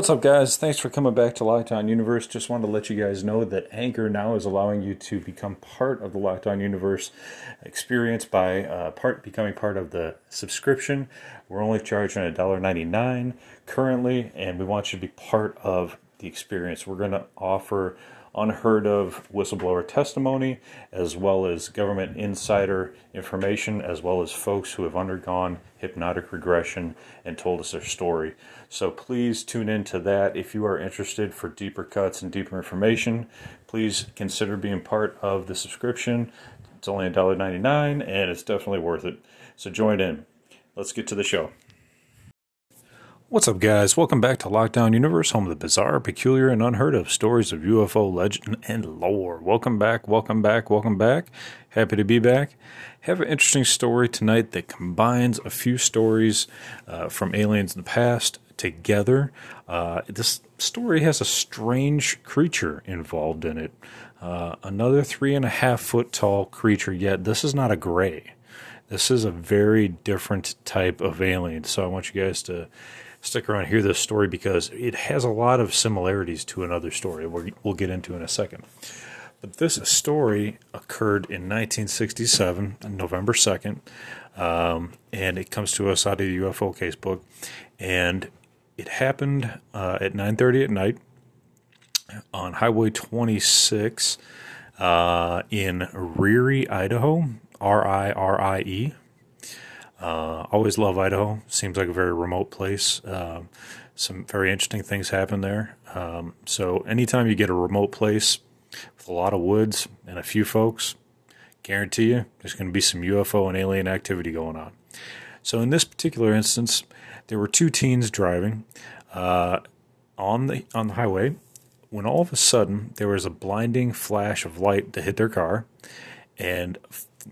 What's up, guys? Thanks for coming back to Lockdown Universe. Just wanted to let you guys know that Anchor now is allowing you to become part of the Lockdown Universe experience by uh, part becoming part of the subscription. We're only charging $1.99 currently, and we want you to be part of the experience. We're going to offer unheard of whistleblower testimony, as well as government insider information, as well as folks who have undergone hypnotic regression and told us their story. So please tune into that if you are interested for deeper cuts and deeper information. Please consider being part of the subscription. It's only $1.99 and it's definitely worth it. So join in. Let's get to the show. What's up, guys? Welcome back to Lockdown Universe, home of the bizarre, peculiar, and unheard of stories of UFO legend and lore. Welcome back, welcome back, welcome back. Happy to be back. Have an interesting story tonight that combines a few stories uh, from aliens in the past together. Uh, this story has a strange creature involved in it. Uh, another three and a half foot tall creature, yet this is not a gray. This is a very different type of alien. So I want you guys to stick around hear this story because it has a lot of similarities to another story we'll get into in a second. But this story occurred in 1967, November 2nd, um, and it comes to us out of the UFO casebook, and it happened uh, at 9:30 at night on Highway 26 uh, in Ririe, Idaho, R I R I E. Uh, always love Idaho. Seems like a very remote place. Um, some very interesting things happen there. Um, so anytime you get a remote place with a lot of woods and a few folks, guarantee you there's going to be some UFO and alien activity going on. So in this particular instance, there were two teens driving uh, on the on the highway when all of a sudden there was a blinding flash of light that hit their car, and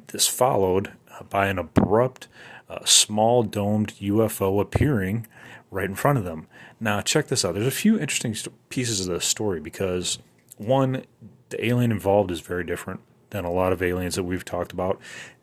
this followed by an abrupt a small domed UFO appearing right in front of them. Now, check this out. There's a few interesting st- pieces of this story because, one, the alien involved is very different than a lot of aliens that we've talked about.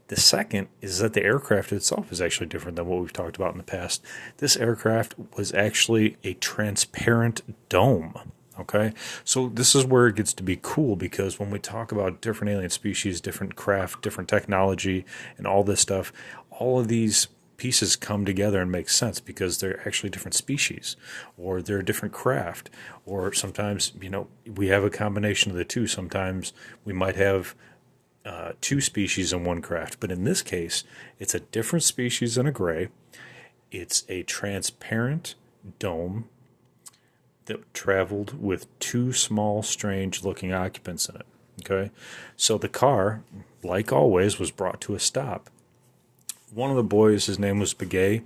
The second is that the aircraft itself is actually different than what we've talked about in the past. This aircraft was actually a transparent dome. Okay, so this is where it gets to be cool because when we talk about different alien species, different craft, different technology, and all this stuff, all of these pieces come together and make sense because they're actually different species or they're a different craft. Or sometimes you know we have a combination of the two. Sometimes we might have uh, two species in one craft but in this case it's a different species in a gray. It's a transparent dome that traveled with two small strange looking occupants in it okay so the car like always was brought to a stop one of the boys, his name was Begay,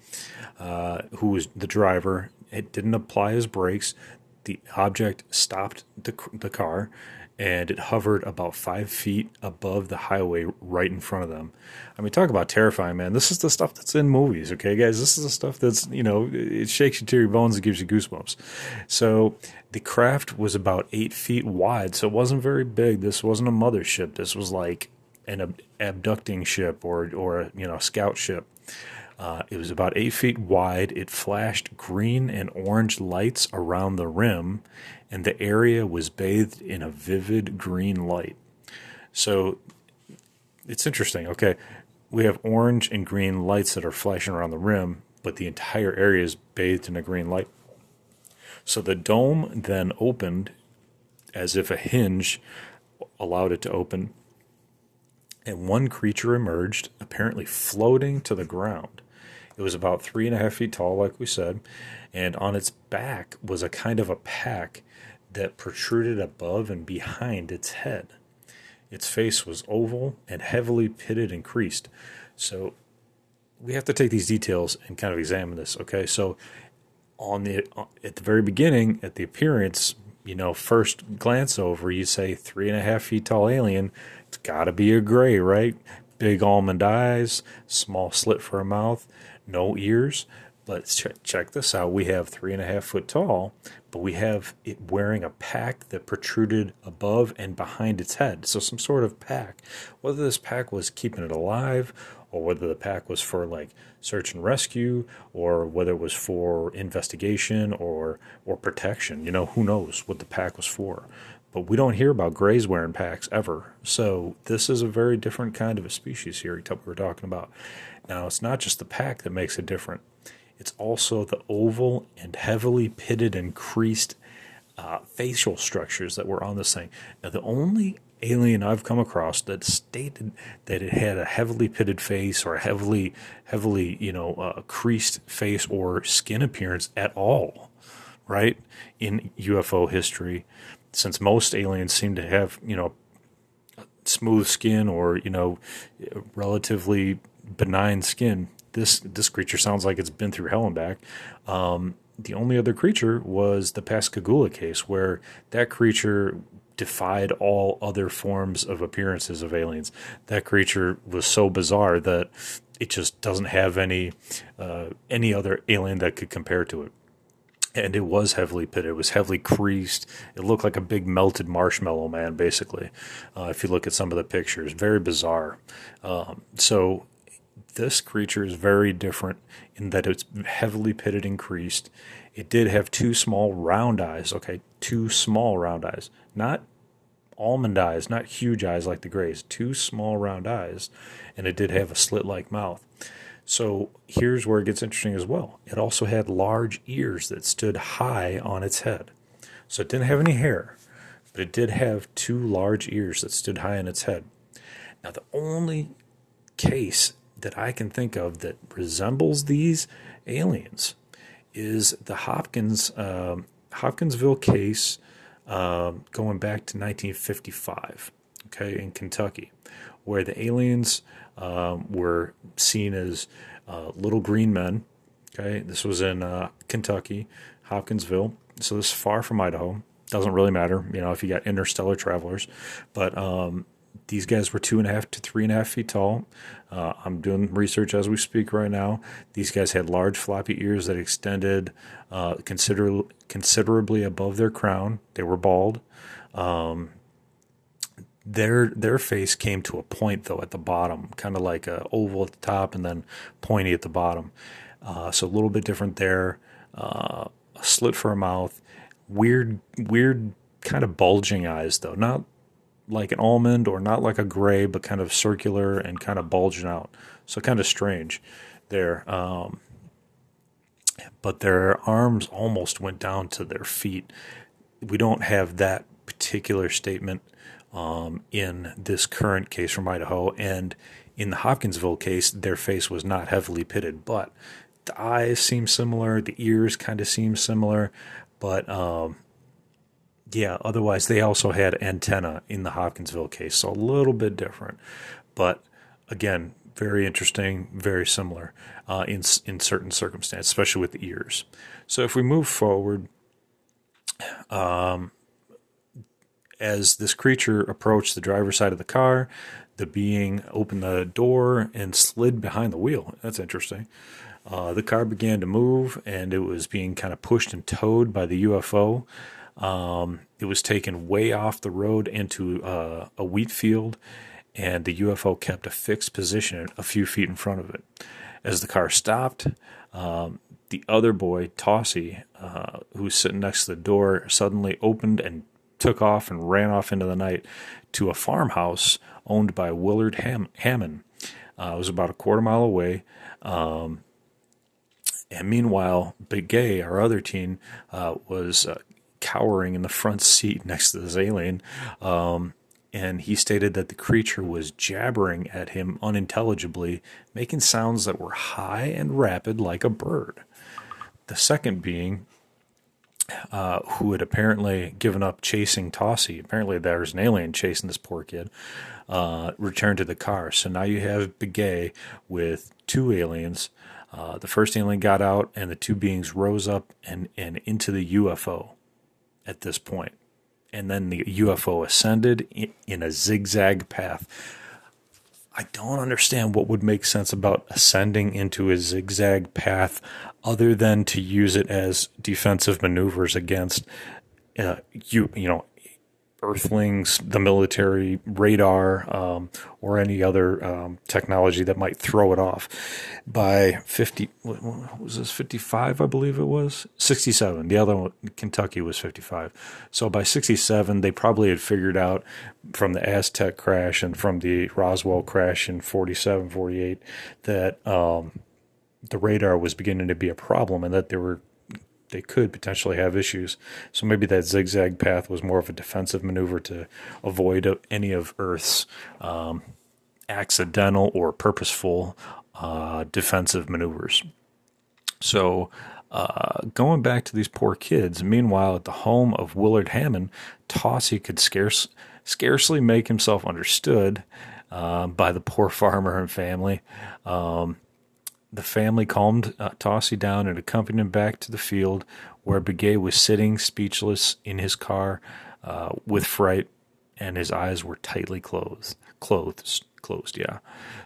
uh, who was the driver. It didn't apply his brakes. The object stopped the, the car and it hovered about five feet above the highway right in front of them. I mean, talk about terrifying, man. This is the stuff that's in movies, okay, guys? This is the stuff that's, you know, it shakes you to your bones and gives you goosebumps. So the craft was about eight feet wide, so it wasn't very big. This wasn't a mothership. This was like an ab- abducting ship or or you know scout ship. Uh, it was about eight feet wide. It flashed green and orange lights around the rim, and the area was bathed in a vivid green light. So it's interesting. Okay, we have orange and green lights that are flashing around the rim, but the entire area is bathed in a green light. So the dome then opened as if a hinge allowed it to open, and one creature emerged, apparently floating to the ground. It was about three and a half feet tall, like we said, and on its back was a kind of a pack that protruded above and behind its head. Its face was oval and heavily pitted and creased. So we have to take these details and kind of examine this. Okay, so on the at the very beginning, at the appearance, you know, first glance over, you say three and a half feet tall alien. It's got to be a gray, right? Big almond eyes, small slit for a mouth, no ears, But ch- check this out: we have three and a half foot tall, but we have it wearing a pack that protruded above and behind its head. So some sort of pack. Whether this pack was keeping it alive, or whether the pack was for like search and rescue, or whether it was for investigation or or protection. You know, who knows what the pack was for but we don't hear about grays wearing packs ever. So this is a very different kind of a species here we were talking about. Now it's not just the pack that makes it different. It's also the oval and heavily pitted and creased uh, facial structures that were on this thing. Now the only alien I've come across that stated that it had a heavily pitted face or a heavily, heavily, you know, uh, creased face or skin appearance at all, right? In UFO history since most aliens seem to have, you know, smooth skin or, you know, relatively benign skin, this this creature sounds like it's been through hell and back. Um, the only other creature was the Pascagoula case, where that creature defied all other forms of appearances of aliens. That creature was so bizarre that it just doesn't have any uh, any other alien that could compare to it and it was heavily pitted. It was heavily creased. It looked like a big melted marshmallow man, basically. Uh, if you look at some of the pictures, very bizarre. Um, so this creature is very different in that it's heavily pitted and creased. It did have two small round eyes. Okay, two small round eyes, not almond eyes, not huge eyes like the grays. Two small round eyes, and it did have a slit-like mouth. So here's where it gets interesting as well. It also had large ears that stood high on its head. So it didn't have any hair, but it did have two large ears that stood high on its head. Now, the only case that I can think of that resembles these aliens is the Hopkins um, Hopkinsville case um, going back to 1955, okay, in Kentucky, where the aliens um, were seen as uh, little green men. Okay, this was in uh, Kentucky, Hopkinsville. So this is far from Idaho. Doesn't really matter, you know, if you got interstellar travelers. But um, these guys were two and a half to three and a half feet tall. Uh, I'm doing research as we speak right now. These guys had large floppy ears that extended uh, consider- considerably above their crown. They were bald. Um, their their face came to a point though at the bottom, kind of like a oval at the top and then pointy at the bottom. Uh, so a little bit different there. Uh, a slit for a mouth, weird weird kind of bulging eyes though, not like an almond or not like a gray, but kind of circular and kind of bulging out. So kind of strange there. Um, but their arms almost went down to their feet. We don't have that particular statement um, in this current case from Idaho. And in the Hopkinsville case, their face was not heavily pitted, but the eyes seem similar, the ears kind of seem similar, but um, yeah, otherwise they also had antenna in the Hopkinsville case, so a little bit different. But again, very interesting, very similar uh, in in certain circumstances, especially with the ears. So if we move forward, um, as this creature approached the driver's side of the car, the being opened the door and slid behind the wheel. That's interesting. Uh, the car began to move and it was being kind of pushed and towed by the UFO. Um, it was taken way off the road into uh, a wheat field, and the UFO kept a fixed position a few feet in front of it. As the car stopped, um, the other boy, Tossie, uh, who was sitting next to the door, suddenly opened and took off and ran off into the night to a farmhouse owned by Willard Ham- Hammond. Uh, it was about a quarter mile away. Um, and meanwhile, Begay, our other teen, uh, was uh, cowering in the front seat next to this alien. Um, and he stated that the creature was jabbering at him unintelligibly, making sounds that were high and rapid like a bird. The second being uh, who had apparently given up chasing Tossie. Apparently, there's an alien chasing this poor kid. Uh, returned to the car. So now you have Begay with two aliens. Uh, the first alien got out, and the two beings rose up and, and into the UFO at this point. And then the UFO ascended in, in a zigzag path. I don't understand what would make sense about ascending into a zigzag path other than to use it as defensive maneuvers against uh, you you know earthlings, the military, radar, um, or any other um, technology that might throw it off. By 50, what was this, 55, I believe it was? 67. The other one, Kentucky, was 55. So by 67, they probably had figured out from the Aztec crash and from the Roswell crash in 47, 48 that um, the radar was beginning to be a problem and that there were they could potentially have issues. So maybe that zigzag path was more of a defensive maneuver to avoid any of Earth's um, accidental or purposeful uh, defensive maneuvers. So, uh, going back to these poor kids, meanwhile, at the home of Willard Hammond, Tossie could scarce, scarcely make himself understood uh, by the poor farmer and family. Um, the family calmed uh, Tossie down and accompanied him back to the field where Begay was sitting speechless in his car uh, with fright, and his eyes were tightly closed. Clothed, closed, yeah.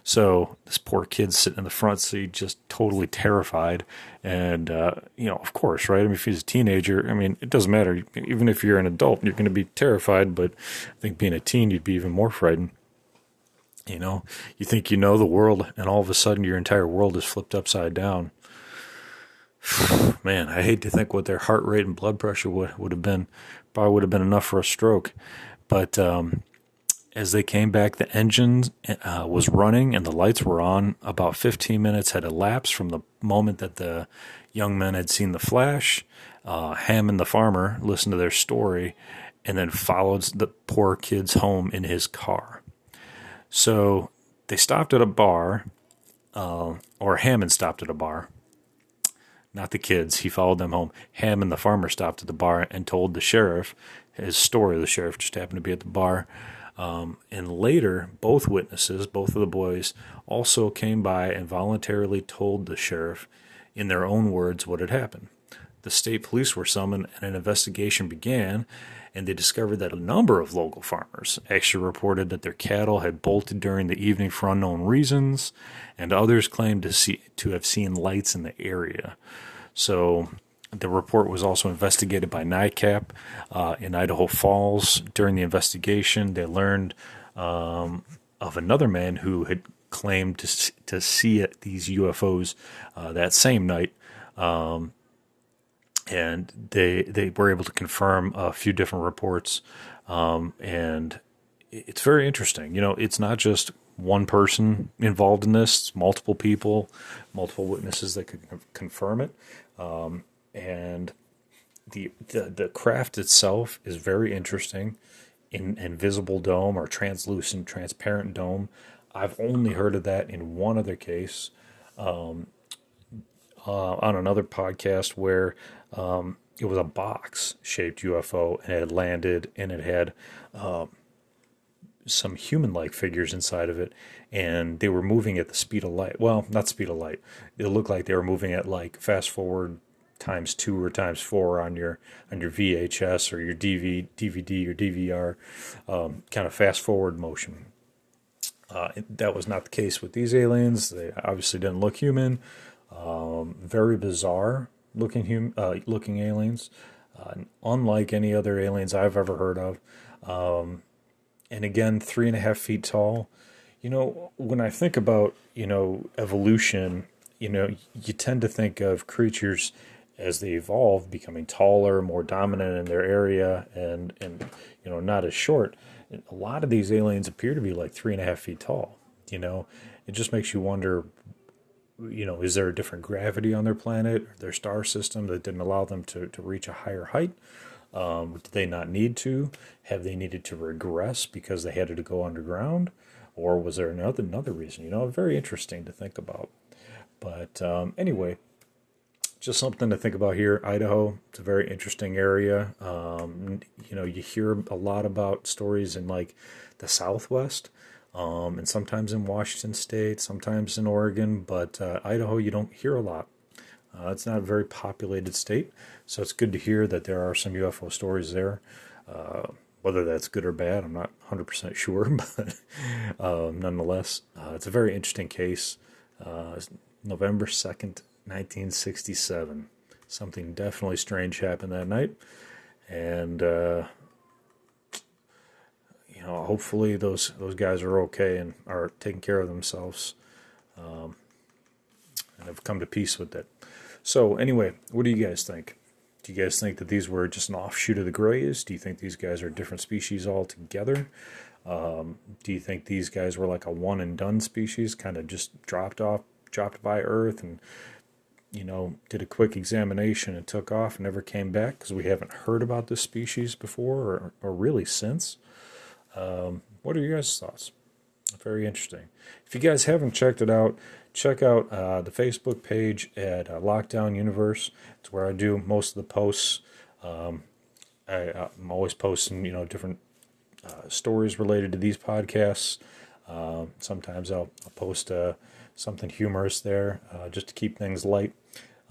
So this poor kid sitting in the front seat, just totally terrified, and uh, you know, of course, right? I mean, if he's a teenager, I mean, it doesn't matter. Even if you're an adult, you're going to be terrified. But I think being a teen, you'd be even more frightened. You know, you think you know the world, and all of a sudden your entire world is flipped upside down. Man, I hate to think what their heart rate and blood pressure would, would have been. Probably would have been enough for a stroke. But um, as they came back, the engine uh, was running and the lights were on. About 15 minutes had elapsed from the moment that the young men had seen the flash. Uh, Hammond, the farmer, listened to their story and then followed the poor kids home in his car. So they stopped at a bar, uh, or Hammond stopped at a bar. Not the kids. He followed them home. Hammond, the farmer, stopped at the bar and told the sheriff his story. The sheriff just happened to be at the bar. Um, and later, both witnesses, both of the boys, also came by and voluntarily told the sheriff, in their own words, what had happened. The state police were summoned and an investigation began and they discovered that a number of local farmers actually reported that their cattle had bolted during the evening for unknown reasons, and others claimed to see to have seen lights in the area. So the report was also investigated by NICAP uh, in Idaho Falls. During the investigation, they learned um, of another man who had claimed to to see these UFOs uh, that same night. Um, and they they were able to confirm a few different reports, um, and it's very interesting. You know, it's not just one person involved in this; it's multiple people, multiple witnesses that could confirm it, um, and the, the the craft itself is very interesting. In invisible dome or translucent, transparent dome. I've only heard of that in one other case. Um, uh, on another podcast where um, it was a box shaped UFO and it landed and it had um, some human like figures inside of it and they were moving at the speed of light. Well, not speed of light. It looked like they were moving at like fast forward times two or times four on your on your VHS or your DV, DVD or DVR um, kind of fast forward motion. Uh, that was not the case with these aliens. They obviously didn't look human. Um, very bizarre looking hum, uh, looking aliens, uh, unlike any other aliens I've ever heard of. Um, and again, three and a half feet tall. You know, when I think about you know evolution, you know, you tend to think of creatures as they evolve becoming taller, more dominant in their area, and and you know not as short. A lot of these aliens appear to be like three and a half feet tall. You know, it just makes you wonder you know, is there a different gravity on their planet or their star system that didn't allow them to, to reach a higher height? Um, did they not need to? Have they needed to regress because they had to go underground? Or was there another another reason? You know, very interesting to think about. But um, anyway, just something to think about here. Idaho, it's a very interesting area. Um, you know, you hear a lot about stories in like the Southwest um, and sometimes in Washington State, sometimes in Oregon, but uh, Idaho you don't hear a lot. Uh, it's not a very populated state, so it's good to hear that there are some UFO stories there. Uh, Whether that's good or bad, I'm not 100% sure, but uh, nonetheless, uh, it's a very interesting case. Uh, November 2nd, 1967. Something definitely strange happened that night. And, uh, you know, hopefully those, those guys are okay and are taking care of themselves um, and have come to peace with it. So, anyway, what do you guys think? Do you guys think that these were just an offshoot of the Greys? Do you think these guys are different species altogether? Um, do you think these guys were like a one and done species, kind of just dropped off, dropped by Earth, and you know did a quick examination and took off and never came back because we haven't heard about this species before or, or really since? Um, what are your guys' thoughts? Very interesting. If you guys haven't checked it out, check out uh, the Facebook page at uh, Lockdown Universe. It's where I do most of the posts. Um, I, am always posting, you know, different uh, stories related to these podcasts. Um, sometimes I'll, I'll post uh, something humorous there uh, just to keep things light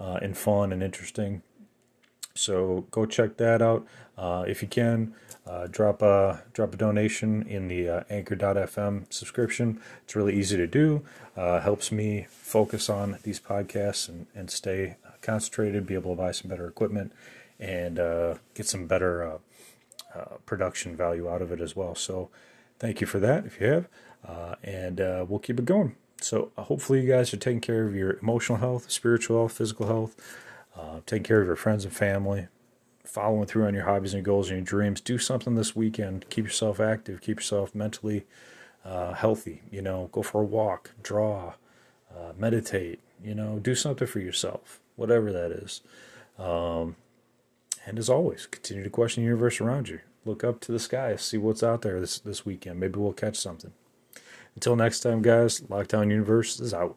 uh, and fun and interesting. So go check that out if you can. Uh, drop a drop a donation in the uh, Anchor.fm subscription. It's really easy to do. Uh, helps me focus on these podcasts and, and stay concentrated. Be able to buy some better equipment and uh, get some better uh, uh, production value out of it as well. So thank you for that if you have, and we'll keep it going. So hopefully you guys are taking care of your emotional health, spiritual health, physical health, taking care of your friends and family following through on your hobbies and goals and your dreams. Do something this weekend. Keep yourself active. Keep yourself mentally uh, healthy. You know, go for a walk, draw, uh, meditate. You know, do something for yourself, whatever that is. Um, and as always, continue to question the universe around you. Look up to the sky, see what's out there this this weekend. Maybe we'll catch something. Until next time, guys. Lockdown Universe is out.